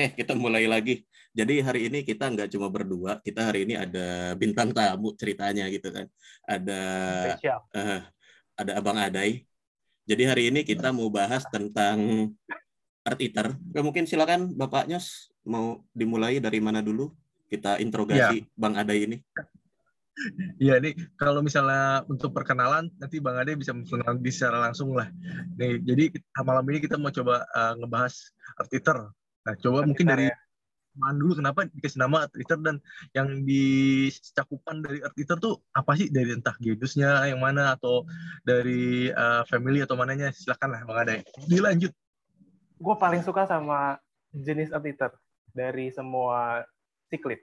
Oke, kita mulai lagi. Jadi hari ini kita nggak cuma berdua, kita hari ini ada bintang tamu ceritanya gitu kan. Ada uh, ada Abang Adai. Jadi hari ini kita mau bahas tentang Art Eater. Ya, mungkin silakan Bapaknya mau dimulai dari mana dulu? Kita interogasi ya. Bang Adai ini. Iya ini kalau misalnya untuk perkenalan nanti Bang Ade bisa memperkenalkan secara langsung lah. Nih, jadi malam ini kita mau coba uh, ngebahas Art Eater Nah, coba mungkin dari ya. mana dulu kenapa dikasih nama Artiter dan yang di cakupan dari Artiter tuh apa sih dari entah genusnya yang mana atau dari uh, family atau mananya silakan lah Bang Adai. Dilanjut. Gue paling suka sama jenis Artiter dari semua siklit.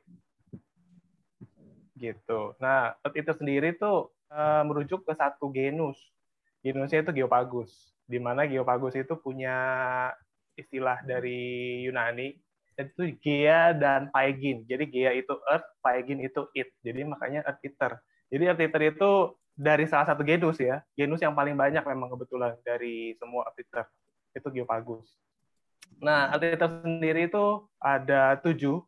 Gitu. Nah, Artiter sendiri tuh uh, merujuk ke satu genus. Genusnya itu Geopagus. Di mana Geopagus itu punya istilah dari Yunani itu Gea dan Paegin. Jadi Gea itu Earth, Paegin itu It. Jadi makanya Earth Eater. Jadi Earth Eater itu dari salah satu genus ya, genus yang paling banyak memang kebetulan dari semua Earth Eater. Itu Geopagus. Nah, Earth Eater sendiri itu ada tujuh.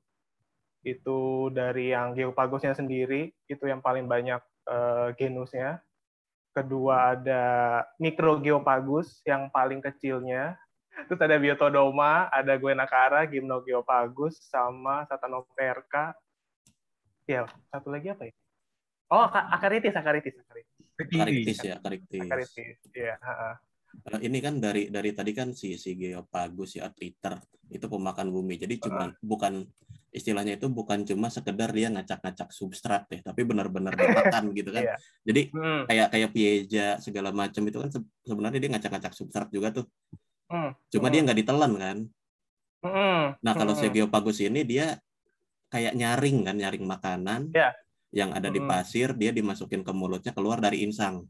Itu dari yang Geopagusnya sendiri, itu yang paling banyak uh, genusnya. Kedua ada Microgeopagus yang paling kecilnya, Terus ada Biotodoma, ada Guenakara, Gymnogiopagus, sama Satanoperca. Ya, satu lagi apa ya? Oh, akaritis, akaritis, akaritis. Akaritis ya, akaritis. Akaritis, ya. Uh, ini kan dari dari tadi kan si si Geopagus si Atriter itu pemakan bumi. Jadi cuma uh. bukan istilahnya itu bukan cuma sekedar dia ngacak-ngacak substrat ya, tapi benar-benar dimakan gitu kan. Yeah. Jadi hmm. kayak kayak pieja segala macam itu kan sebenarnya dia ngacak-ngacak substrat juga tuh. Hmm. Cuma hmm. dia nggak ditelan kan. Hmm. Nah kalau hmm. si geopagus ini dia kayak nyaring kan, nyaring makanan yeah. yang ada di hmm. pasir, dia dimasukin ke mulutnya keluar dari insang.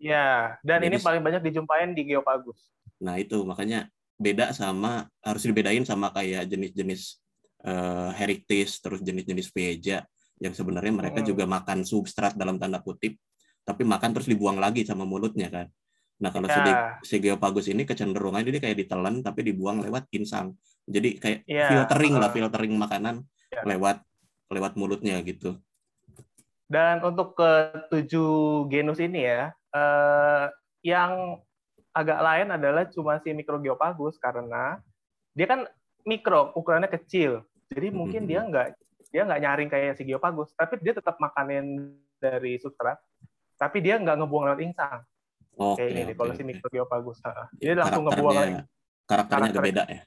Ya, dan Jadi, ini paling banyak dijumpain di geopagus. Nah itu makanya beda sama harus dibedain sama kayak jenis-jenis uh, heritage terus jenis-jenis peja yang sebenarnya mereka hmm. juga makan substrat dalam tanda kutip tapi makan terus dibuang lagi sama mulutnya kan. Nah kalau ya. si, si geopagus ini kecenderungan ini kayak ditelan tapi dibuang lewat insang. Jadi kayak ya. filtering lah, filtering makanan ya. lewat lewat mulutnya gitu. Dan untuk ketujuh genus ini ya, eh, yang agak lain adalah cuma si mikrogeopagus karena dia kan mikro, ukurannya kecil. Jadi mungkin dia nggak dia nggak nyaring kayak si geopagus, tapi dia tetap makanin dari substrat, tapi dia nggak ngebuang lewat insang. Oke, kayak ini kalau si Microgeopagus. Jadi langsung ngebuang lagi. Karakternya agak beda ya.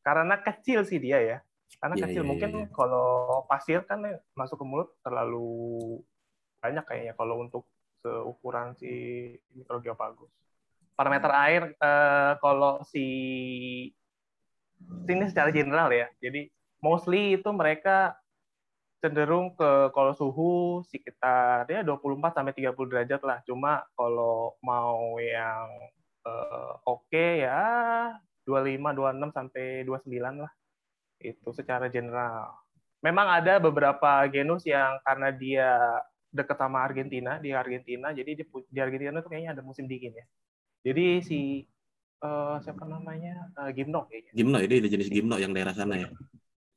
Karena kecil sih dia ya. Karena yeah, kecil yeah, mungkin yeah. kalau pasir kan masuk ke mulut terlalu banyak kayaknya kalau untuk seukuran si Microgeopagus. Parameter air eh, kalau si ini secara general ya. Jadi mostly itu mereka cenderung ke kalau suhu sekitar ya 24 sampai 30 derajat lah. Cuma kalau mau yang uh, oke okay, ya 25 26 sampai 29 lah. Itu secara general. Memang ada beberapa genus yang karena dia dekat sama Argentina di Argentina, jadi di, di Argentina itu kayaknya ada musim dingin ya. Jadi si uh, siapa namanya uh, Gimno kayaknya. Gimno ini jenis Gimno yang daerah sana ya.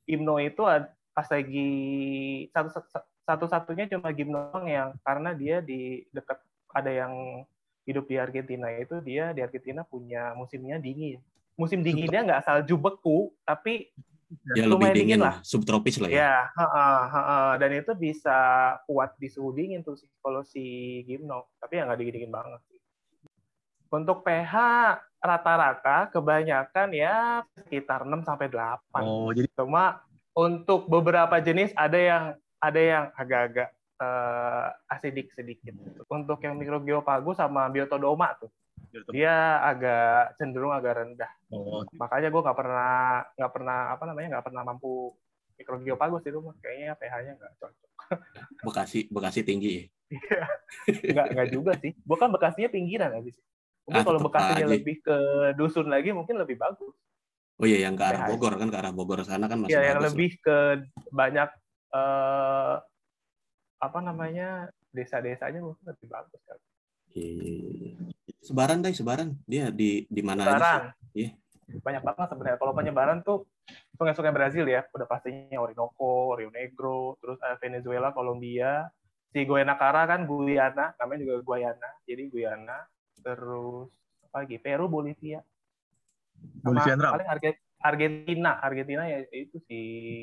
Gimno itu ada, pas lagi satu satu-satunya cuma Gimnong yang karena dia di dekat ada yang hidup di Argentina itu dia di Argentina punya musimnya dingin. Musim dinginnya nggak salju beku, tapi ya, lebih dingin, dingin lah, subtropis lah ya. Ya, ha -ha, ha -ha. dan itu bisa kuat di suhu dingin tuh sih kalau si Gimno, tapi ya nggak dingin-dingin banget. Untuk pH rata-rata kebanyakan ya sekitar 6 sampai 8. Oh, jadi cuma untuk beberapa jenis ada yang ada yang agak-agak uh, asidik sedikit. Untuk yang mikrogeopagus sama biotodoma tuh, dia agak cenderung agak rendah. Oh. Makanya gue nggak pernah nggak pernah apa namanya nggak pernah mampu mikrogeopagus itu kayaknya pH-nya nggak cocok. Bekasi Bekasi tinggi. Iya. nggak nggak juga sih. Bukan Bekasinya pinggiran habis. Mungkin ah, kalau Bekasinya aja. lebih ke dusun lagi mungkin lebih bagus. Oh iya, yang ke arah Bogor kan, ke arah Bogor sana kan masih Iya, yang lebih ke banyak uh, apa namanya desa-desanya mungkin lebih bagus kan. Iya, iya, iya. Sebaran deh, Sebaran. Dia di di mana Sebaran. Iya. banyak banget sebenarnya. Kalau penyebaran tuh sungai-sungai Brazil ya, udah pastinya Orinoco, Rio Negro, terus Venezuela, Kolombia, si Guayana kan Guyana, namanya juga Guyana, jadi Guyana, terus apa lagi Peru, Bolivia, sama paling Arge- Argentina, Argentina ya itu si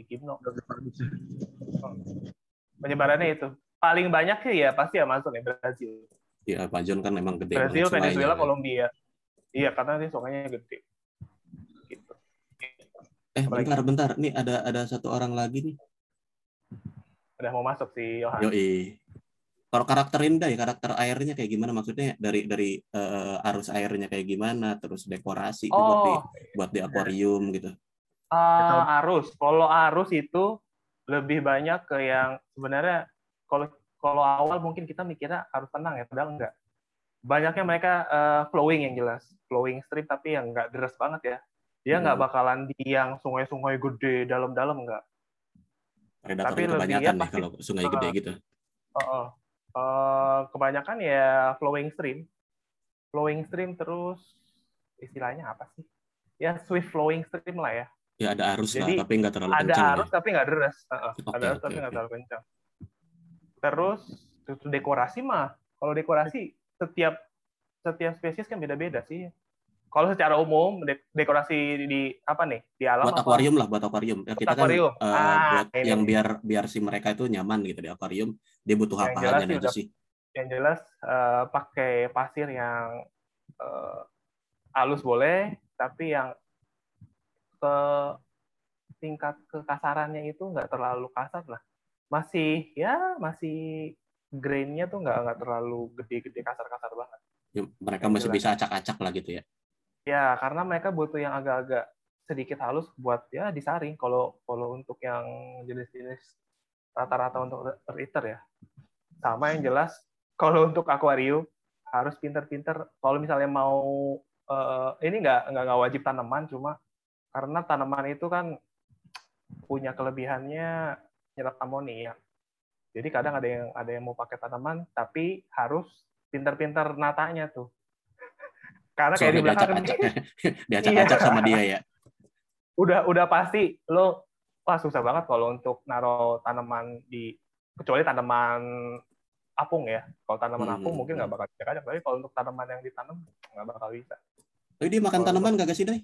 Gimno. Penyebarannya itu paling banyak sih ya pasti Amazon ya Brazil. Ya, Amazon kan memang gede Brazil. Venezuela, Kolombia. Iya, karena dia sungainya gede. Gitu. Eh, Apalagi? bentar, bentar. Nih ada ada satu orang lagi nih. Udah mau masuk si Yohan. Yoi. Kalau karakter Indah ya, karakter airnya kayak gimana? Maksudnya dari dari eh, arus airnya kayak gimana, terus dekorasi itu buat di Oh, buat di akuarium gitu. ah, arus. Kalau arus itu lebih banyak ke yang sebenarnya kalau kalau awal mungkin kita mikirnya harus tenang ya, padahal enggak. Banyaknya mereka eh, flowing yang jelas, flowing stream tapi yang enggak deras banget ya. Dia nggak Hmm. bakalan di yang sungai-sungai gede dalam-dalam enggak. Predatornya Tapi lebih kebanyakan ya nih pasti- kalau sungai gede Ah. gitu. Heeh. Eh, kebanyakan ya flowing stream, flowing stream terus istilahnya apa sih? Ya swift flowing stream lah ya. Ya ada arus Jadi, lah, tapi nggak terlalu Ada kenceng. arus ya. tapi nggak deras. Oke, ada arus oke, tapi nggak oke. terlalu kencang. Terus terus dekorasi mah, kalau dekorasi setiap setiap spesies kan beda-beda sih. Kalau secara umum de- dekorasi di apa nih di alam Buat apa? akuarium lah, buat akuarium. Ya, kita akuarium. kan eh, Ah, buat ini yang biar biar si mereka itu nyaman gitu di akuarium. Dia butuh Yang apa aja udah- sih. Yang jelas eh, pakai pasir yang eh, halus boleh, tapi yang ke tingkat kekasarannya itu nggak terlalu kasar lah. Masih ya masih grainnya tuh nggak nggak terlalu gede-gede kasar-kasar banget. Ya, mereka Yang masih jelas. bisa acak-acak lah gitu ya. Ya karena mereka butuh yang agak-agak sedikit halus buat ya disaring. Kalau kalau untuk yang jenis-jenis rata-rata untuk eater ya. Sama yang jelas kalau untuk akuarium harus pinter-pinter. Kalau misalnya mau eh, ini nggak nggak wajib tanaman cuma karena tanaman itu kan punya kelebihannya nyerap amonia. Jadi kadang ada yang ada yang mau pakai tanaman tapi harus pinter-pinter natanya tuh. Karena kayak di belakang diacak-acak, diacak-acak Iya. sama dia ya. udah udah pasti lo wah susah banget kalau untuk naruh tanaman di kecuali tanaman apung ya. Kalau tanaman Hmm, apung mungkin hmm. nggak bakal acak-acak, tapi kalau untuk tanaman yang ditanam nggak bakal bisa. Tapi dia makan Kalau tanaman gak sih, Dai?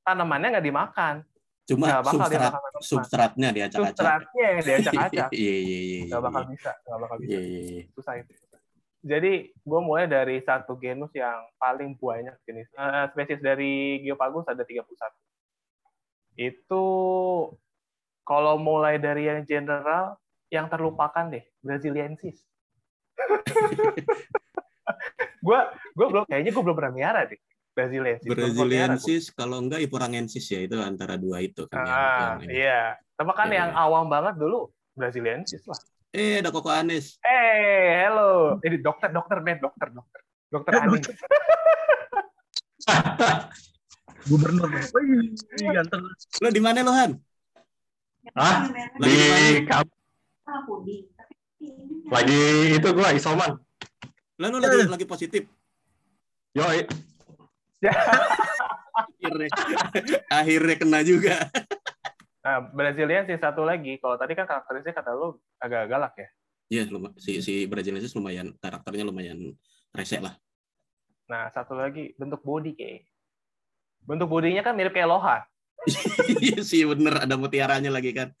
Tanamannya nggak dimakan, Cuma nggak bakal dia substrat makan tanaman. substratnya diacak-acak. Substratnya yang diacak-acak, Iya, iya, iya. nggak bakal iya. bisa, nggak bakal bisa. Iya, iya, iya. Susah itu. Jadi gue mulai dari satu genus yang paling banyak jenis. Eh, spesies dari Geopagus ada 31. Itu kalau mulai dari yang general, yang terlupakan deh, Braziliensis. gue gue belum kayaknya gue belum pernah miara deh Braziliensis. Braziliensis kalau enggak Iporangensis ya itu antara dua itu kan Ah, yang iya. Tapi kan Iya, yang awam banget dulu Braziliensis lah. Eh, ada Koko Anis. Eh, hello. Ini dokter, dokter, men, dokter, dokter. Dokter Eh, Anis. Gubernur. Wih, ganteng. Lo di mana lo, Han? Hah? Lagi di mana? Di kamp lagi itu gua isoman. Lah lo lagi lagi positif. Yoi. Akhirnya, akhirnya kena juga. Nah, Braziliensis satu lagi. Kalau tadi kan karakteristik kata lu agak galak ya. Iya, si si Braziliensis lumayan karakternya lumayan rese lah. Nah, satu lagi bentuk body kayak. Bentuk bodinya kan mirip kayak lohan. Iya sih bener ada mutiaranya lagi kan.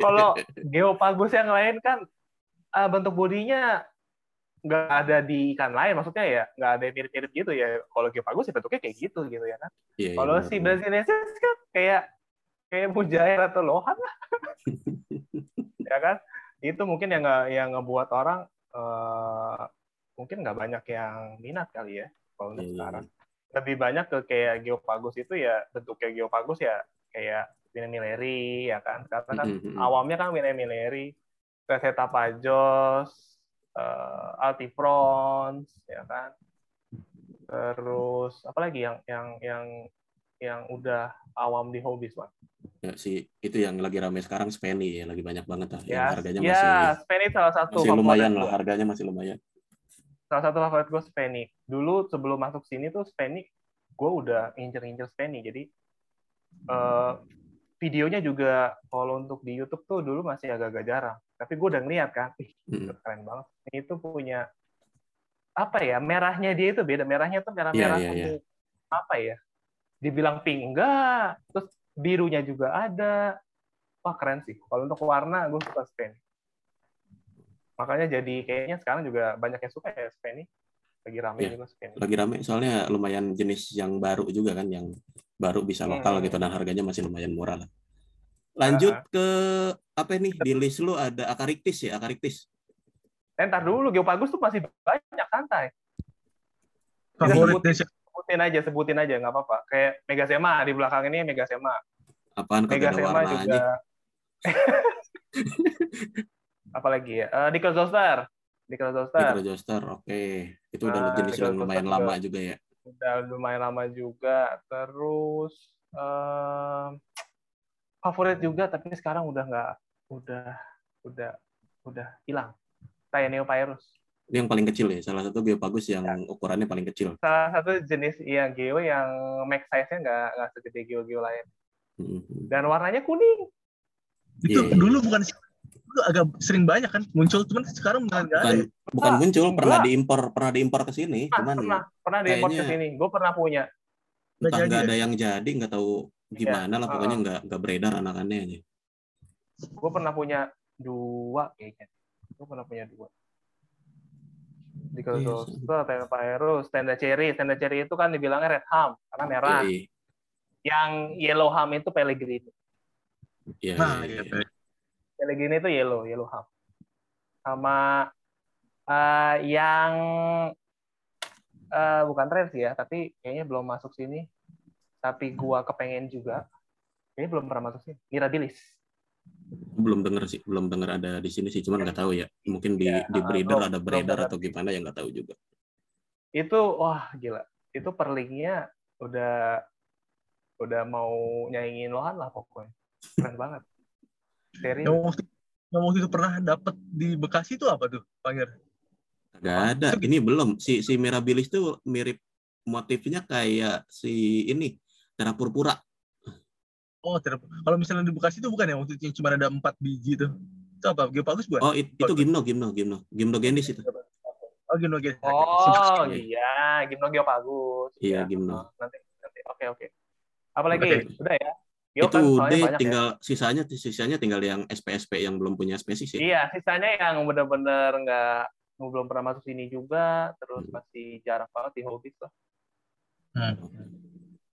Kalau Geopagus yang lain kan ah, bentuk bodinya nggak ada di ikan lain. Maksudnya ya nggak ada yang mirip-mirip gitu ya. Kalau Geopagus ya bentuknya kayak gitu gitu ya kan. Iya, iya, Kalau bener, si. Braziliensis kan kayak kayak mujair atau lohan lah. ya kan? Itu mungkin yang nggak yang ngebuat orang eh, mungkin nggak banyak yang minat kali ya kalau untuk Iya, iya, sekarang. Lebih banyak ke kayak Geopagus itu ya bentuknya Geopagus ya kayak Winemileri ya kan. Karena kan Mm, mm, mm. awamnya kan Winemileri, Reseta Pajos, eh, Altiprons ya kan. Terus apa lagi yang yang yang yang udah awam di hobbies, Mas? Ya, si itu yang lagi rame sekarang Spenny ya lagi banyak banget lah. Yang Ya, harganya ya, masih Spenny salah satu masih lumayan lah, harganya masih lumayan. Salah satu favorit gue Spenny. Dulu sebelum masuk sini tuh Spenny gue udah ngincer-ngincer Spenny. Jadi eh, videonya juga kalau untuk di YouTube tuh dulu masih agak-agak jarang. Tapi gue udah ngeliat kan, ih Hmm. keren banget. Ini itu punya apa ya? Merahnya dia itu beda. Merahnya tuh merah-merah Iya, iya, ungu. apa ya? Dibilang pink enggak, terus birunya juga ada. Wah keren sih. Kalau untuk warna gue suka Spenny. Makanya jadi kayaknya sekarang juga banyak yang suka ya Spenny. Lagi rame Iya. juga Spenny. Lagi rame soalnya lumayan jenis yang baru juga kan yang baru bisa lokal Hmm. gitu dan harganya masih lumayan murah lah. Lanjut ke apa nih di list lu ada Akariktis ya, Akariktis. Eh, ntar dulu Geopagus tuh masih banyak santai. Kita Favoritnya sebutin, aja, sebutin aja nggak apa-apa. Kayak Mega Sema di belakang ini Mega Sema. Apaan Mega kagak ada Sema warna juga. aja. Apalagi ya? Uh, Nickel Zoster. Nickel Zoster. Micro Joster, oke. Itu udah Ah, jenis yang lumayan Joster lama juga. juga ya. Udah lumayan lama juga. Terus em, favorit juga tapi sekarang udah nggak udah udah udah hilang. Tyaneo Pyrus. Ini yang paling kecil ya, salah satu Biopagus yang Ya. ukurannya paling kecil. Salah satu jenis ya geo yang max size-nya nggak nggak segede geo-geo lain. Mhm. Dan warnanya kuning. itu Iya, iya. dulu bukan dulu agak sering banyak kan muncul cuman sekarang beneran nggak ada. Bukan ya. bukan Ah, muncul, pernah enggak. diimpor, pernah diimpor ke sini, Ah, cuman pernah pernah diimpor ke sini. Gue pernah punya. Entah nggak ya? ada yang jadi, nggak tahu gimana lah, ah, pokoknya ah. nggak nggak beredar anakannya aja. Gue pernah punya dua kayaknya. Gue pernah punya dua. Di Iya, Zoster, Tyanopyrus, Tenda Cherry. Tenda Cherry itu kan dibilangnya red ham karena merah. Yang yellow ham itu Pellegrini. iya, Nah, iya, iya, iya. Pellegrini itu yellow, yellow ham. Sama eh, yang eh, bukan rare sih ya, tapi kayaknya belum masuk sini. Tapi gua kepengen juga. Kayaknya belum pernah masuk sini. Mirabilis. Belum denger sih, belum denger ada di sini sih, cuman nggak tahu ya. Mungkin di Ya, di ah, breeder belum- ada belum beredar denger atau gimana ya nggak tahu juga. Itu wah gila. Itu perlinknya udah udah mau nyaingin Lohan lah pokoknya. Keren banget. Seri Yang waktu yang waktu itu pernah dapat di Bekasi itu apa tuh, Panger? Nggak ada. Ini belum. Si si Mirabilis tuh mirip motifnya kayak si ini Tera Purpura. Oh, ter- kalau misalnya di Bekasi itu bukan ya waktu itu cuma ada empat biji tuh. Itu apa? Geopagus bukan? Oh, it- itu gimno, gimno, gimno. Gimnogenis itu. Oh, gini oke. Oh iya, Gimno Geopagus. Iya, Iya. Gimno. Oh, Nanti nanti. Oke oke. Apalagi Oke. udah ya. Geo itu kan soalnya udah banyak ya. tinggal sisanya sisanya tinggal yang SP-SP yang belum punya spesies ya. Iya, sisanya yang bener-bener nggak belum pernah masuk sini juga, terus Hmm. masih jarang banget di hobbies lah.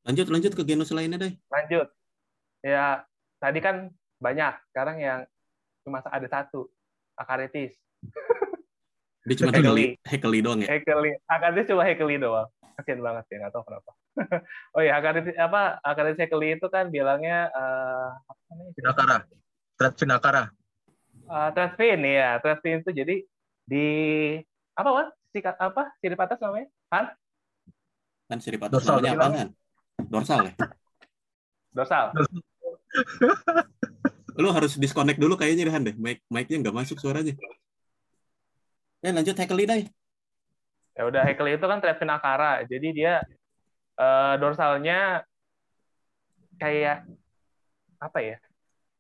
Lanjut lanjut ke genus lainnya deh. Lanjut. Ya, tadi kan banyak. Sekarang yang cuma ada satu. Akaritis. Dia cuma Hekeli. Hekeli, Hekeli doang ya. Hekeli. Akaritis cuma Hekeli doang. Kasian banget ya, nggak tahu kenapa. oh iya, Akaritis apa? Akaritis Hekeli itu kan bilangnya eh apa namanya? Finakara. Strat Finakara. Uh, Tradfin ya, Tradfin itu jadi di apa Wan? Sikat apa? Sirip atas namanya? Han? Kan sirip atas Dorsal, namanya dorsal. apaan? Dorsal ya. Dorsal. Lu harus disconnect dulu kayaknya Han deh. Mic mic-nya nggak masuk suaranya. Ya lanjut Hekeli deh. Ya udah Hekeli itu kan Tradfin akara. Jadi dia eh, dorsalnya kayak apa ya?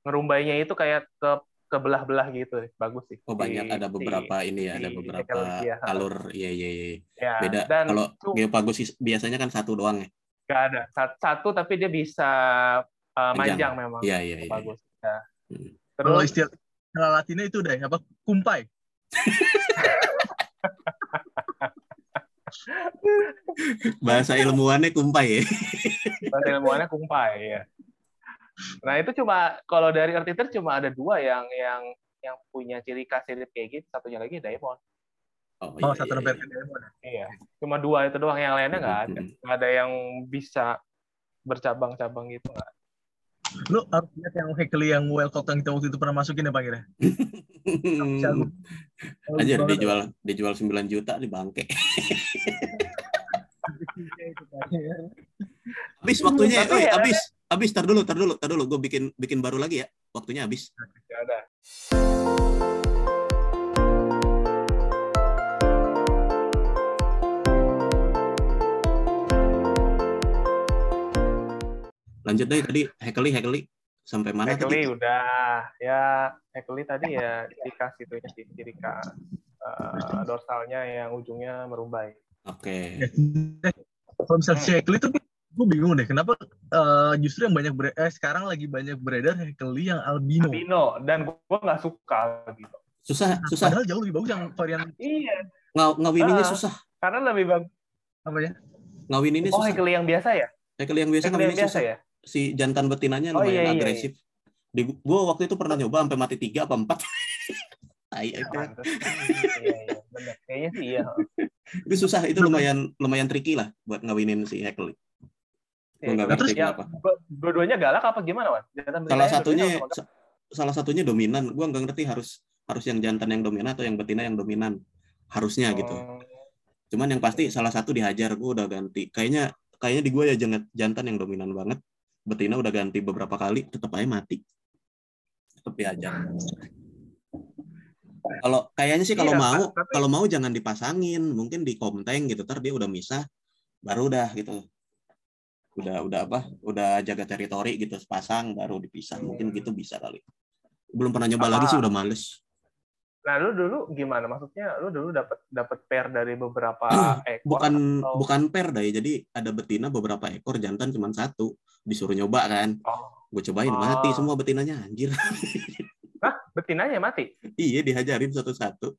Ngerumbainya itu kayak ke kebelah-belah gitu. Bagus sih. Oh banyak Si- ada beberapa ini ya, ada beberapa ya. alur. Iya iya iya. ya. Beda. Dan Kalau Geopagus biasanya kan satu doang ya. nggak ada Sat- satu tapi dia bisa eh, Panjang. manjang memang. Iya iya iya. Bagus. Ya. Hmm. Kalau Terus istilah istilah latinnya itu deh, apa? Kumpai. Bahasa ilmuannya kumpai ya. bahasa ilmuannya kumpai ya. Nah itu cuma kalau dari Earth cuma ada dua yang yang yang punya ciri khas sirip kayak gitu, satunya lagi Diamond. Oh, Oh, iya, satu iya, iya. Iya, cuma dua itu doang, yang lainnya nggak ada. Hmm. Nggak ada yang bisa bercabang-cabang gitu nggak. Lu harus lihat yang Hekeli yang well yang kita waktu itu pernah masukin ya, Panger. Jago. Anjir dijual dijual 9 juta di bangke. Habis waktunya, Tapi oi, ya- habis. Habis, tar dulu, tar dulu, tar dulu. Gue bikin bikin baru lagi ya. Waktunya habis. Ada. Lanjut deh tadi Hekeli Hekeli sampai mana Hekeli tadi? udah ya Hekeli tadi ya ciri khas itu ya ciri khas eh, dorsalnya yang ujungnya merumbai. Oke. Eh, Kalau misalnya si Hekeli tuh gue bingung deh kenapa eh, justru yang banyak eh, sekarang lagi banyak beredar Hekeli yang albino. Albino dan gua nggak suka gitu. Susah susah Padahal jauh lebih bagus yang varian Iya, Ngaw ngawininnya Ah. susah. karena lebih bagus. apa ya? Ngawininnya Oh, susah. Hekeli yang biasa ya? Hekeli yang biasa Hekeli yang biasa susah. ya? Si jantan betinanya Oh, lumayan iya, iya, agresif. Di gua waktu itu pernah nyoba sampai mati tiga apa empat. Tai, itu. Pantes. Iya, iya. Kayaknya sih iya. Itu susah, itu lumayan lumayan tricky lah buat ngawinin si. Gua nggak Terus ngerti yang kenapa. dua- dua-duanya galak apa gimana, Wan? Jantan Salah satunya salah satunya dominan. Gua nggak ngerti harus harus yang jantan yang dominan atau yang betina yang dominan. Harusnya gitu. Oh, Cuman yang pasti salah satu dihajar, gue udah ganti. Kayaknya kayaknya di gue ya jangan jantan yang dominan banget. Betina udah ganti beberapa kali, tetap aja mati. Tetap dihajar. Kalau kayaknya sih kalau Iya, mau tapi- kalau mau jangan dipasangin, mungkin di komteng gitu. Ntar dia udah misah, baru udah gitu. Udah udah apa? Udah jaga teritori gitu, sepasang baru dipisah. Mungkin gitu bisa kali. Belum pernah nyoba Apa? lagi sih udah males. Nah, lu dulu gimana? Maksudnya lu dulu dapat dapat pair dari beberapa ekor bukan atau- bukan per dai jadi ada betina beberapa ekor jantan cuma satu disuruh nyoba kan Oh, gue cobain Oh. mati semua betinanya anjir betinanya mati. iya dihajarin satu-satu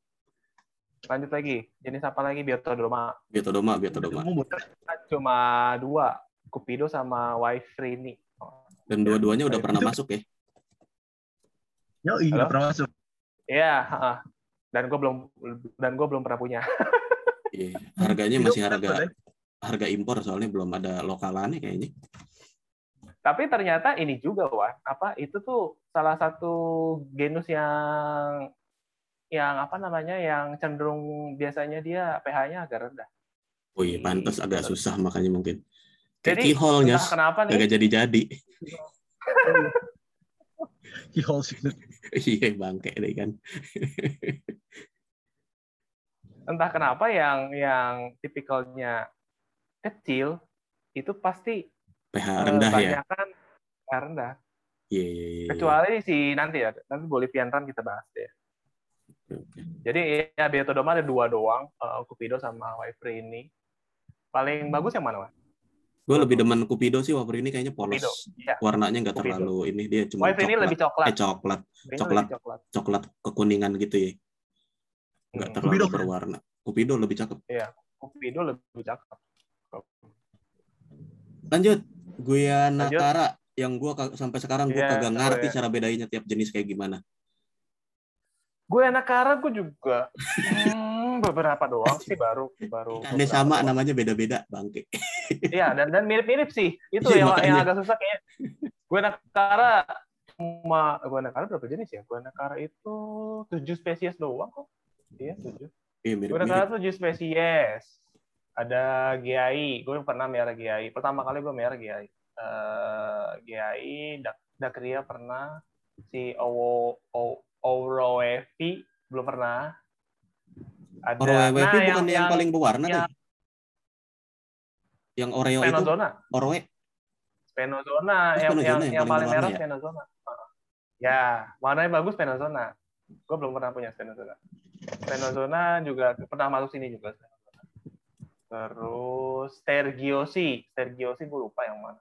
Lanjut lagi. Jenis apa lagi biotodroma? biotodoma biotodoma Mau Cuma dua, Cupido sama Wife Rini. Oh, dan dua-duanya udah pernah masuk ya Yo, iya pernah masuk. Iya, heeh. dan gue belum dan gue belum pernah punya. Iya, harganya masih harga harga impor soalnya belum ada lokalannya kayaknya Tapi ternyata ini juga, Wan. Apa itu tuh salah satu genus yang yang apa namanya yang cenderung biasanya dia pH-nya agak rendah. oh iya pantas agak susah makanya mungkin kayak Jadi, keyhole-nya kenapa nih kagak jadi-jadi Keyhole. iya bangke deh kan entah kenapa yang yang tipikalnya kecil itu pasti pH eh, rendah ya banyakan pH rendah. iya iya iya, iya. Kecuali si nanti ya, nanti Bolivian Ram kita bahas deh. Jadi ya Biotodoma ada dua doang, eh, Cupido sama Wife ini. Paling bagus yang mana? Gue lebih demen Cupido sih wafer ini kayaknya polos Cupido. Iya. warnanya nggak Cupido. terlalu ini dia cuma ini coklat lebih coklat. eh coklat Ini coklat. coklat. coklat kekuningan gitu ya nggak Hmm. terlalu Cupido berwarna Cupido lebih cakep Cupido lebih cakep. lanjut gue Lanjut. Nakara yang gue sampai sekarang gue Iya, kagak ngerti ya. cara bedainya tiap jenis kayak gimana Gue anak Kara gue juga hmm, beberapa doang sih baru baru. Beberapa sama doang. namanya beda-beda bangke Iya, dan dan mirip-mirip sih. Itu Iya, yang makanya. yang agak susah kayak gue nakara cuma gue nakara berapa jenis ya? Gue nakara itu tujuh spesies doang kok. Iya, tujuh. iya Gue mirip-mirip nakara tujuh spesies. Ada giai, gue pernah merah giai. Pertama kali gue merah giai. Eh giai, Dak Dakria pernah, si Owo O- Oroevi belum pernah. Ada WWP nah, bukan yang, paling berwarna yang deh yang Oreo itu Penozona. Oroe Spenozona Oh, yang, Spenozona yang, yang yang paling paling merah ya? Spenozona. Ya, warnanya bagus Spenozona. Gue belum pernah punya Spenozona. Spenozona juga pernah masuk sini juga. Spenozona. Terus Stergiosi, Stergiosi gue lupa yang mana.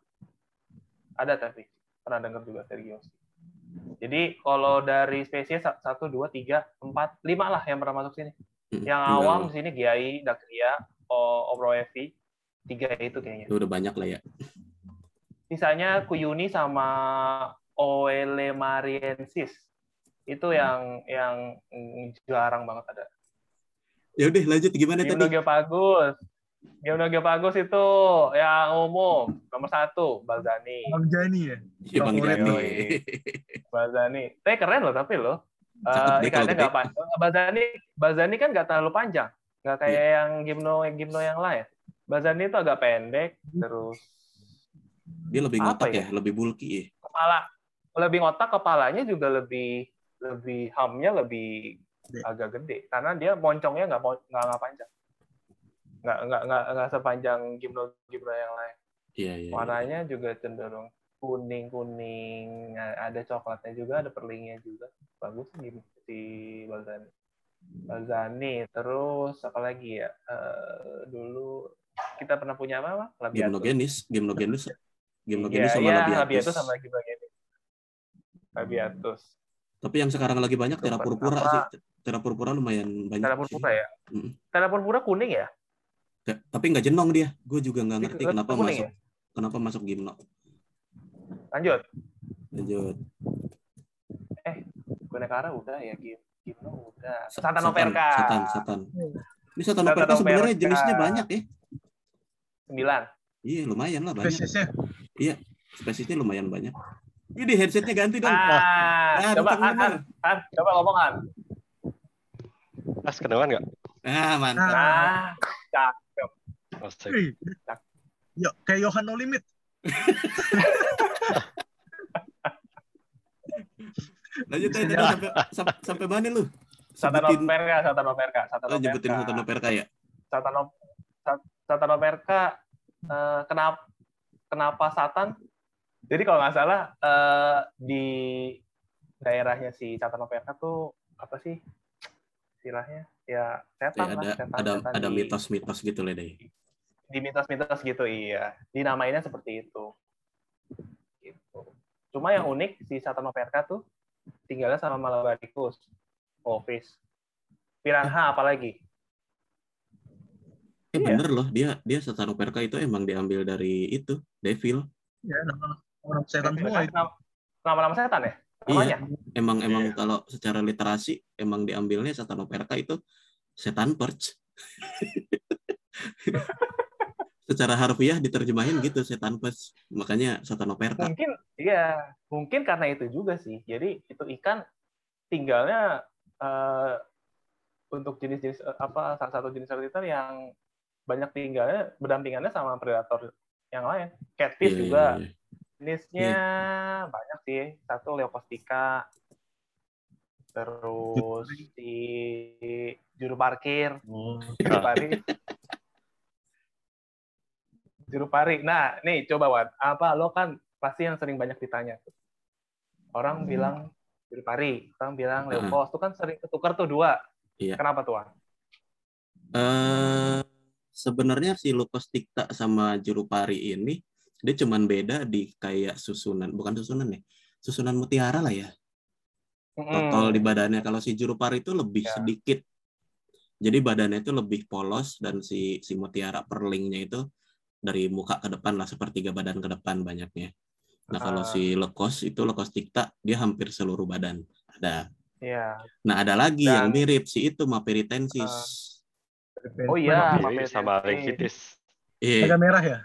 Ada tapi pernah dengar juga Stergiosi. Jadi kalau dari spesies satu, dua, tiga, empat, lima lah yang pernah masuk sini. Hmm, Yang tinggal- awam di sini Giai, Dakria, O- Obroevi, tiga itu kayaknya. itu udah banyak lah ya Sisanya Kuyuni sama Oelemariensis. Itu yang yang mm, jarang banget ada. ya udah lanjut gimana tadi Gimnogeopagus. Gimnogeopagus itu yang umum nomor satu Balzani. Bang Jani ya. Iya Bang Favorit Jani. yoi. Balzani. Tapi keren loh tapi loh. Eh, ikannya nggak panjang. Balzani Balzani kan nggak terlalu panjang. Nggak kayak yang gimno gimno yang lain. Balzani itu agak pendek terus Dia lebih ngotak ya? ya, lebih bulky ya. kepala lebih ngotak kepalanya juga lebih lebih hamnya lebih Gede. agak gede karena dia moncongnya nggak nggak nggak panjang nggak nggak nggak sepanjang gimno gimno yang lain Iya, iya. iya. warnanya juga cenderung kuning kuning ada coklatnya juga ada perlingnya juga bagus sih si Balzani Balzani terus apa lagi ya Eh, dulu kita pernah punya apa Pak? Labiatus. Gimnogenis, Gimnogenis, Gimnogenis Iya, sama iya, Labiatus. Labiatus sama Gimnogenis. Labiatus. Tapi yang sekarang lagi banyak Tera purpura Apa? sih. Tera purpura lumayan banyak. Tera purpura ya? Mm. Tera purpura kuning ya? Nggak- Tapi nggak jenong dia. Gue juga nggak ngerti kenapa masuk kenapa masuk Gimno. Lanjut. Lanjut. Gunekara udah ya, Gim. Gimno udah. Sa- Satan Operka. Satan, Satan. Ini Satan Satan Operka sebenarnya Operka. jenisnya banyak ya. Sembilan. Iya, lumayan lah banyak. Spesiesnya Spesiesnya lumayan banyak. Ini headsetnya ganti dong. Ah, Ah, coba An, An. An, coba ngomong An. Mas kedengeran nggak? Ah, mantap. Ah, Oh, sip. Wih. Yo, kayak Johan No Limit. Lanjut aja tadi Ya. sampai sam- sampai mana lu? Satan Operka, Satan Operka, Satan oh, nyebutin Operka. Satan Operka ya. Satan Op- Sat- Satan Operka eh, kenapa kenapa Satan? Jadi kalau nggak salah eh, di daerahnya si Satan Operka tuh apa sih istilahnya? Ya setan Ya, lah, ada setan, ada setan ada di, mitos-mitos gitu lah deh. Di mitos-mitos gitu iya. Dinamainnya seperti itu. Gitu. Cuma yang unik si Satan Operka tuh tinggalnya sama Malabaricus, Ovis, Piranha apalagi. Eh Iya. bener loh, dia dia Satan Operka itu emang diambil dari itu, Devil. Ya, nama orang setan semua itu. Nama- Nama-nama setan ya? Iya. Namanya? Emang emang Iya. kalau secara literasi emang diambilnya Satan Operka itu setan perch. secara harfiah diterjemahin gitu setan perch. Makanya Satan Operka. Mungkin, iya. Mungkin karena itu juga sih. Jadi itu ikan tinggalnya eh, untuk jenis-jenis eh, apa salah satu jenis predator yang banyak tinggalnya berdampingannya sama predator yang lain. Catfish Iya, juga iya, iya. jenisnya banyak sih. Satu Leucostica, terus si juru parkir, Oh. juru pari. juru pari. Nah, nih coba Wan, apa lo kan pasti yang sering banyak ditanya. Orang Hmm. bilang juru pari, orang bilang Heeh. Leukos, tuh kan sering ketukar tuh dua. Iya. Kenapa tuh Wan? Eh sebenarnya si Lupus Tikta sama Juru Pari ini dia cuman beda di kayak susunan, bukan susunan ya. Susunan mutiara lah ya. Total di badannya kalau si Juru Pari itu lebih Ya. sedikit. Jadi badannya itu lebih polos dan si si mutiara perlingnya itu dari muka ke depan lah sepertiga badan ke depan banyaknya. Nah, kalau Ah. si lekos itu lekos tikta dia hampir seluruh badan ada. Iya. Nah, ada lagi yang Dan- mirip si itu Maperitensis. Oh iya, Jadi Mapetensis. sama Rengkitis. Iya, Agak merah ya?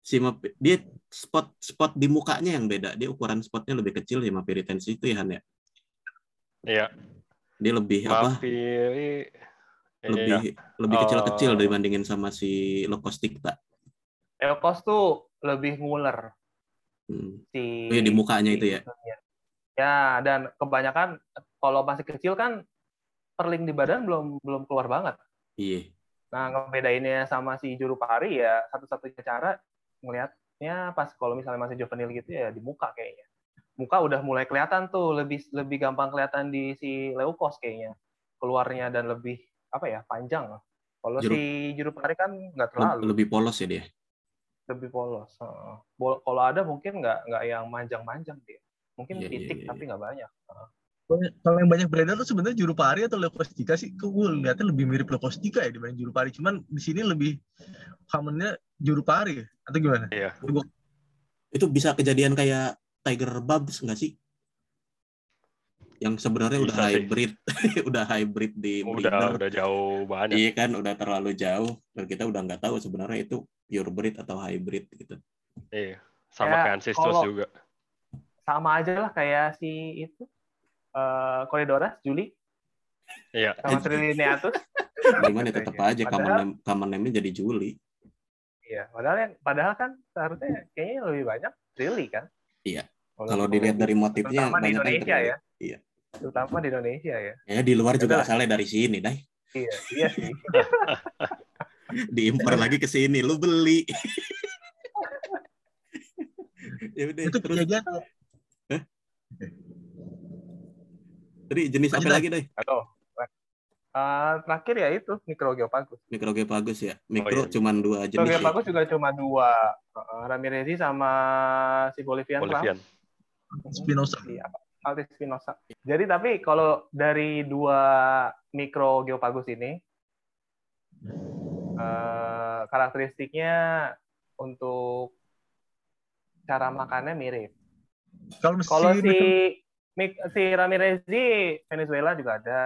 si Map- dia spot spot di mukanya yang beda. Dia ukuran spotnya lebih kecil si Maperitensis itu ya Han ya. Iya. Dia lebih apa? Mapiri. Lebih Iya. lebih Oh. kecil-kecil dibandingin sama si lekos tikta. Leukos tuh lebih nguler Hmm. si Oh iya, di mukanya itu ya? itunya. Ya, dan kebanyakan kalau masih kecil kan perling di badan belum belum keluar banget. Iya. Nah, ngebedainnya sama si juru pari ya satu-satunya cara ngelihatnya pas kalau misalnya masih juvenil gitu ya di muka kayaknya. Muka udah mulai kelihatan tuh lebih lebih gampang kelihatan di si Leukos kayaknya keluarnya dan lebih apa ya panjang. Kalau si juru pari kan nggak terlalu lebih polos ya dia. Lebih polos. Heeh. Bol- Kalau ada mungkin nggak nggak yang manjang-manjang dia. Mungkin Iya, iya, titik iya, tapi nggak banyak. Heeh. Kalau yang banyak beredar tuh sebenarnya juru pari atau leukostika sih? Kok gue lihatnya lebih mirip leukostika ya dibanding juru pari. Cuman di sini lebih commonnya juru pari ya? Atau gimana? Iya. Itu bisa kejadian kayak Tiger Bubs nggak sih? Yang sebenarnya udah sih. hybrid, udah hybrid di Udah breeder. udah jauh banget. Iya kan, udah terlalu jauh dan kita udah nggak tahu sebenarnya itu pure breed atau hybrid gitu. Iya. Sama Ya, kayak Ancestors kalau- juga. Sama aja lah kayak si itu eh Corridora, Juli, Iya. sama Trilineatus. Gimana tetap aja common name, common name-nya jadi Juli. Iya, padahal yang padahal kan seharusnya kayaknya lebih banyak Trili kan. Iya. Kalau dilihat dari motifnya terutama di banyak kan Indonesia Trili. ya. Iya. Terutama di Indonesia ya. Ya di luar juga asalnya dari sini, Dai. Iya, iya sih. Diimpor lagi ke sini, lu beli. Ya udah, Itu terus kejadian tadi jenis apa lagi deh? Atau eh, terakhir ya itu Microgeopagus. Mikrogeopagus ya. Mikro iya. cuman dua jenis ya. Microgeopagus juga cuma dua, Eh, Ramirezi sama si Bolivian. Bolivian. Spinoza. si apa Altis Spinoza. Jadi tapi kalau dari dua mikro geopagus ini eh, karakteristiknya untuk cara makannya mirip. Kalau Kalau si, si Mik- si Ramirezi Venezuela juga ada,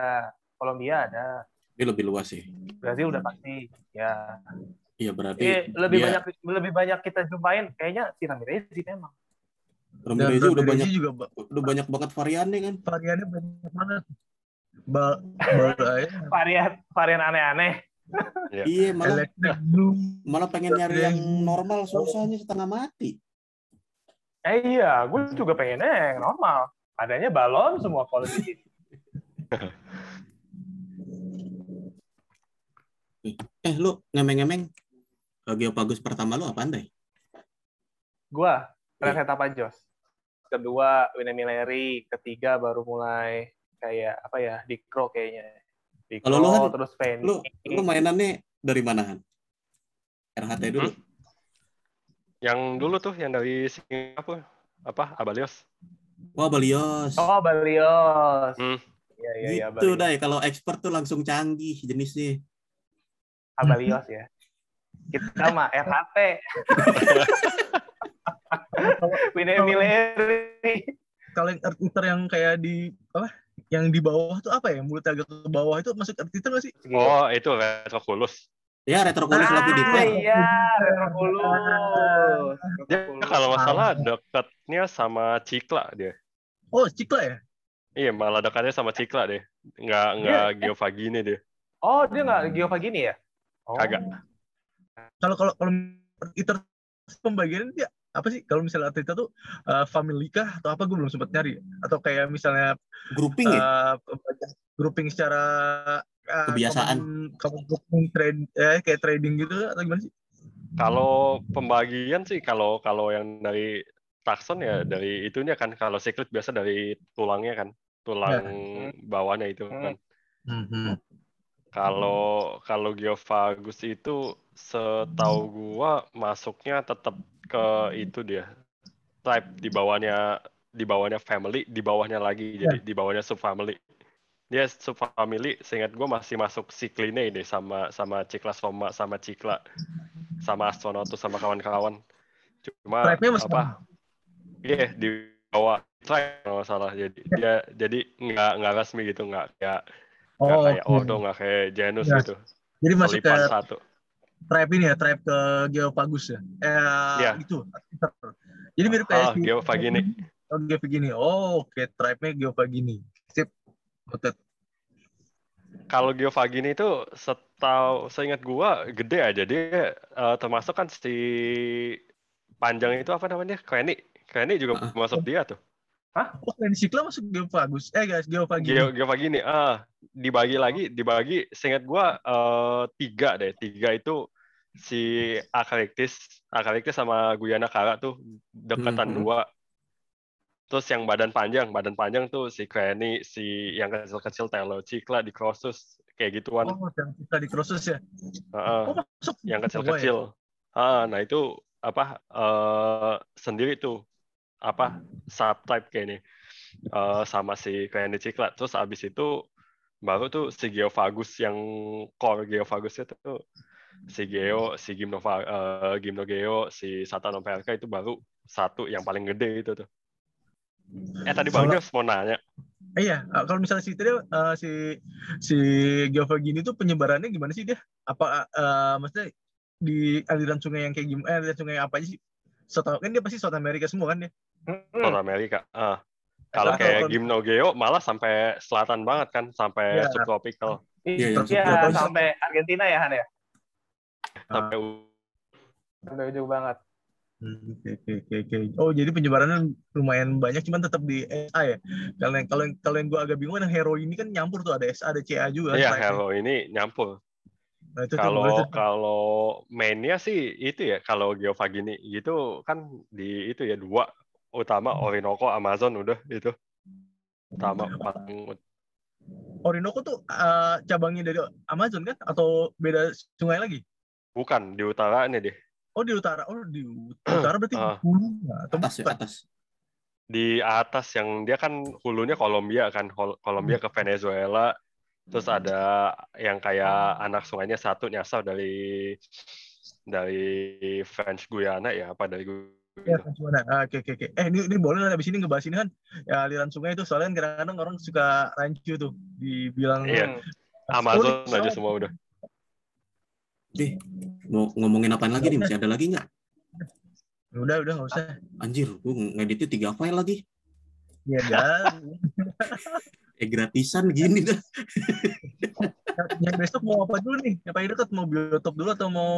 Kolombia ada, Ini lebih luas sih. Brazil udah pasti. Ya, Iya berarti Iya, lebih dia- banyak lebih banyak kita jumpain kayaknya si Ramirezi memang. dan Ramirez udah Ramirezi banyak juga ba- udah banyak banget variannya kan. variannya banyak banget. Ba, ba, ya, Varian varian aneh-aneh. Iya. Iya malah malah pengen nyari yang normal susahnya setengah mati. Eh iya, gue juga pengennya yang normal. Adanya balon semua kalau di. Eh lu ngemeng-ngemeng eh, Geopagus pertama lu apaan deh? Gua Iya. Reveta Pajos. Kedua Winemilleri, ketiga baru mulai kayak apa ya, Dikro kayaknya. Dikro Kalau lu, Han, terus Penny. Lu lu mainannya dari mana Han? RHT dulu. Yang dulu tuh yang dari Singapura apa Abalios. Wah. Oh, Balios. Hmm. Iya, iya, iya, gitu Balios. dai kalau expert tuh langsung canggih jenisnya. Abalios ya. Kita mah RHT. Winemilleri. Kalau yang Earth yang kayak di apa? Yang di bawah tuh apa ya? Mulut agak ke bawah itu masuk Eater nggak sih? Oh, itu Retroculus. Ya retroculus ah, lebih detail. iya, Retroculus. Dia kalau nggak salah dekatnya sama Cikla dia. Oh, Cikla ya? Iya, malah dekatnya sama Cikla deh. Nggak nggak Geovagine dia. Oh, dia nggak Geovagini ya? Oh. Kagak. Kalau kalau kalau Eater pembagiannya dia apa sih? Kalau misalnya Earth Eater tuh uh, family kah atau apa? Gue belum sempat nyari. Atau kayak misalnya Grouping ya? uh, pembagian grouping secara uh, Kebiasaan. common grouping trade eh, kayak trading gitu atau gimana sih? Kalau pembagian sih kalau kalau yang dari takson ya dari itunya kan kalau siklit biasa dari tulangnya kan tulang bawahnya itu kan Hmm. kalau kalau geofagus itu setahu gua masuknya tetap ke itu dia. Type di bawahnya di bawahnya family di bawahnya lagi. Jadi di bawahnya subfamily. Dia subfamily seingat gua masih masuk sikline deh sama sama cikla soma sama cikla sama astronotus sama kawan-kawan. Cuma Tribe-nya apa? iya di bawah tribe kalau salah. Jadi dia jadi nggak nggak resmi gitu nggak kayak Oh, kayak oke. ordo nggak kayak genus Ya. gitu. Jadi masuk ke satu tribe ini ya, tribe ke Geopagus ya. Eh, Iya. gitu. Jadi mirip kayak Ah, si- Geovagini. Oh, Geovagini. Oh, oke, tribe-nya Geovagini. Sip. Noted. Kalau Geovagini itu setahu seingat gua gede aja dia eh, termasuk kan si panjang itu apa namanya? Kreni. Kreni juga Ah. masuk dia tuh. Oh, Sikla masuk Geopagus. Eh, guys, Geovagini. Geo Geovagini. Ah, dibagi lagi, dibagi seingat gua eh, tiga deh. Tiga itu si Acarictis, Acarictis sama Guyana Kara tuh dekatan Mhm. dua. Terus yang badan panjang, badan panjang tuh si Kreni, si yang kecil-kecil Telocicla, Dicrossus, kayak gituan. Oh, yang kita di Crossus ya. Heeh. Oh, masuk. yang ya? kecil-kecil. Ah, nah itu apa eh sendiri tuh apa subtype kayaknya Eh sama si Cikla. Terus abis itu baru tuh si Geofagus yang core Geofagusnya tuh si Geo, si Gymnova, eh, Gymnogeo, si Satanoperca itu baru satu yang paling gede itu tuh. Eh tadi Bang Jos mau nanya. Eh, iya, eh, kalau misalnya si tadi eh, si si Geovagini itu penyebarannya gimana sih dia? Apa eh, maksudnya di aliran sungai yang kayak gimana? Eh, aliran sungai apa aja sih? Setahu kan dia pasti South America semua kan dia. Hmm. South Amerika. Ah. Kalau kayak kalau- Gymnogeo malah sampai selatan banget kan, sampai Iya. subtropical. Iya, yang Iya, subtropis. sampai Argentina ya Han ya. Sampai Sampai ujung banget. Hmm, Oke, oke, oke, oke. Oh, jadi penyebarannya lumayan banyak, cuman tetap di SA ya. Kalau yang kalau yang kalau yang gue agak bingung, yang hero ini kan nyampur tuh ada SA, ada CA juga. Iya, tribe-nya. Hero ini nyampur. Nah, itu Kalau tuh. kalau mainnya sih itu ya kalau Geovagini gitu kan di itu ya dua utama Orinoco Amazon udah itu utama paling Orinoco tuh eh, cabangnya dari Amazon kan atau beda sungai lagi? bukan di utara nih deh Oh di utara, oh di utara berarti Ah. hulu atau Atas ya, bukan? atas. di atas yang dia kan hulunya Kolombia kan Kol- Kolombia ke Venezuela terus ada yang kayak anak sungainya satu nyasar dari dari French Guyana ya apa dari Gu- Ya? Ah, Oke, oke, oke. Eh, ini, ini boleh nggak abis ini ngebahas ini kan? Ya, aliran sungai itu soalnya kan kadang-kadang orang suka rancu tuh, dibilang Iya. Hmm. Amazon Oh, aja semua udah Deh, mau ngomongin apaan lagi nih? Masih ada lagi nggak? Udah, udah nggak usah. Anjir, gue ngeditnya tiga file lagi. Ya, dah. Eh gratisan gini dah. Yang besok mau apa dulu nih? Yang paling dekat mau biotop dulu atau mau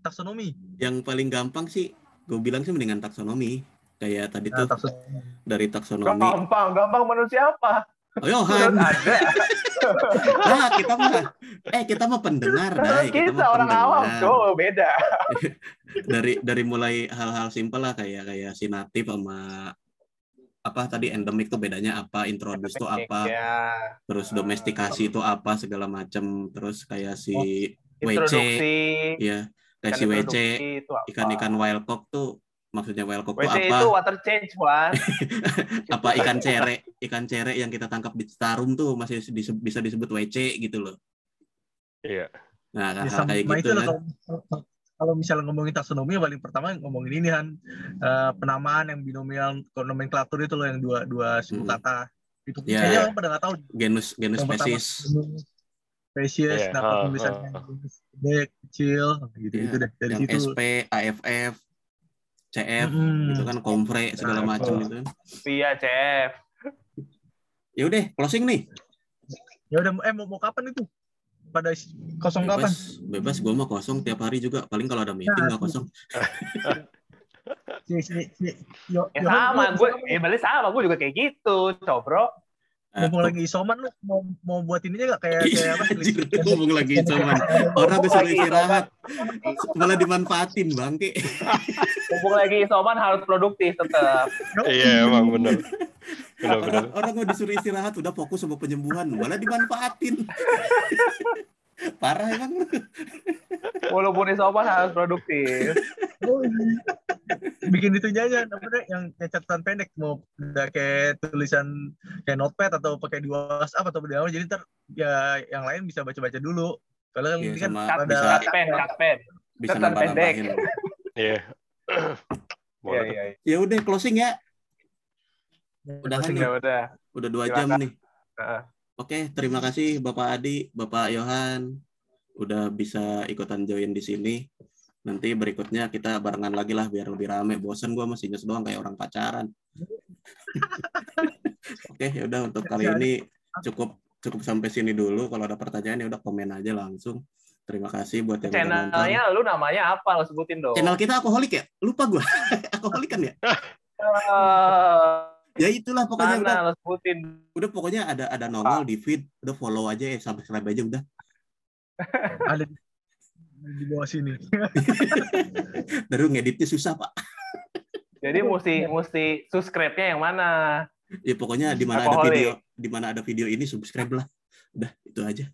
taksonomi? Yang paling gampang sih, gue bilang sih mendingan taksonomi. Kayak tadi Nah, tuh taksonomi. dari taksonomi. Gampang, gampang manusia apa? Oh Yohan, ada. ah kita mah, eh kita mah pendengar, Dai. kita, mah orang awam, tuh beda. Dari dari mulai hal-hal simpel lah kayak kayak sinatif sama apa tadi endemik tuh bedanya apa, introduce tuh apa, Ya, terus domestikasi itu apa segala macam, terus kayak si WC, introduksi. ya kayak si WC, itu ikan-ikan wild caught tuh maksudnya wild tuh WC apa? itu water change, Wan. apa ikan cere ikan cere yang kita tangkap di Citarum tuh masih bisa disebut WC gitu loh iya nah Ya, kayak gitu itu lah kan kalau, misalnya ngomongin taksonomi paling pertama ngomongin ini kan eh, penamaan yang binomial nomenklatur itu loh yang dua dua suku Hmm. kata itu Ya. kayaknya orang pada nggak tahu genus genus Yang pertama, spesies spesies Iya, dapat ha, tulisannya ha. gede kecil gitu gitu Iya, deh dari yang situ SP AFF CF Mm-mm. gitu kan kompre segala Nah, macam betul. gitu kan Iya, CF. ya udah closing nih ya udah eh mau, mau kapan itu pada kosong kapan? Bebas bebas. Gue mah kosong tiap hari juga. Paling kalau ada meeting Nah, nggak kosong. Si si si yo, Ya Yohan, sama, gue, ya balik sama, gue juga kayak gitu, cobro. Ngomong lagi isoman lu mau mau buat ininya nggak? Kayak kayak apa ngomong lagi cuman orang disuruh lagi istirahat malah dimanfaatin bangke Mumpung lagi isoman harus produktif tetap. iya emang bener. Orang, orang mau disuruh istirahat udah fokus sama penyembuhan. Malah dimanfaatin parah emang Walaupun isoman harus produktif. Bikin itu apa deh yang catatan pendek mau kayak tulisan kayak notepad atau pakai di WhatsApp atau di apa jadi ntar ya yang lain bisa baca-baca dulu kalau yang Iya, ini kan ada bisa pen, pen. bisa Catatan nambah pendek. iya Iya, iya, iya. ya udah closing ya udah kan nih Udah, udah. dua jam nih Heeh. Oke terima kasih bapak Adi bapak Yohan udah bisa ikutan join di sini. Nanti berikutnya kita barengan lagi lah biar lebih rame. Bosen gua masih nyes doang kayak orang pacaran. Oke ya udah untuk kali ini cukup cukup sampai sini dulu. Kalau ada pertanyaan ya udah komen aja langsung. Terima kasih buat yang udah nonton. Channelnya lu namanya apa? Lu sebutin dong. channel kita alkoholik ya? Lupa gua. Alkoholik kan ya? Eh, ya itulah pokoknya udah. Mana sebutin? udah pokoknya ada ada nongol di feed udah follow aja ya subscribe aja udah. Ada di, di bawah sini. Baru ngeditnya susah pak. Jadi mesti mesti subscribe-nya yang mana? ya pokoknya di mana ada video di mana ada video ini subscribe lah. Udah itu aja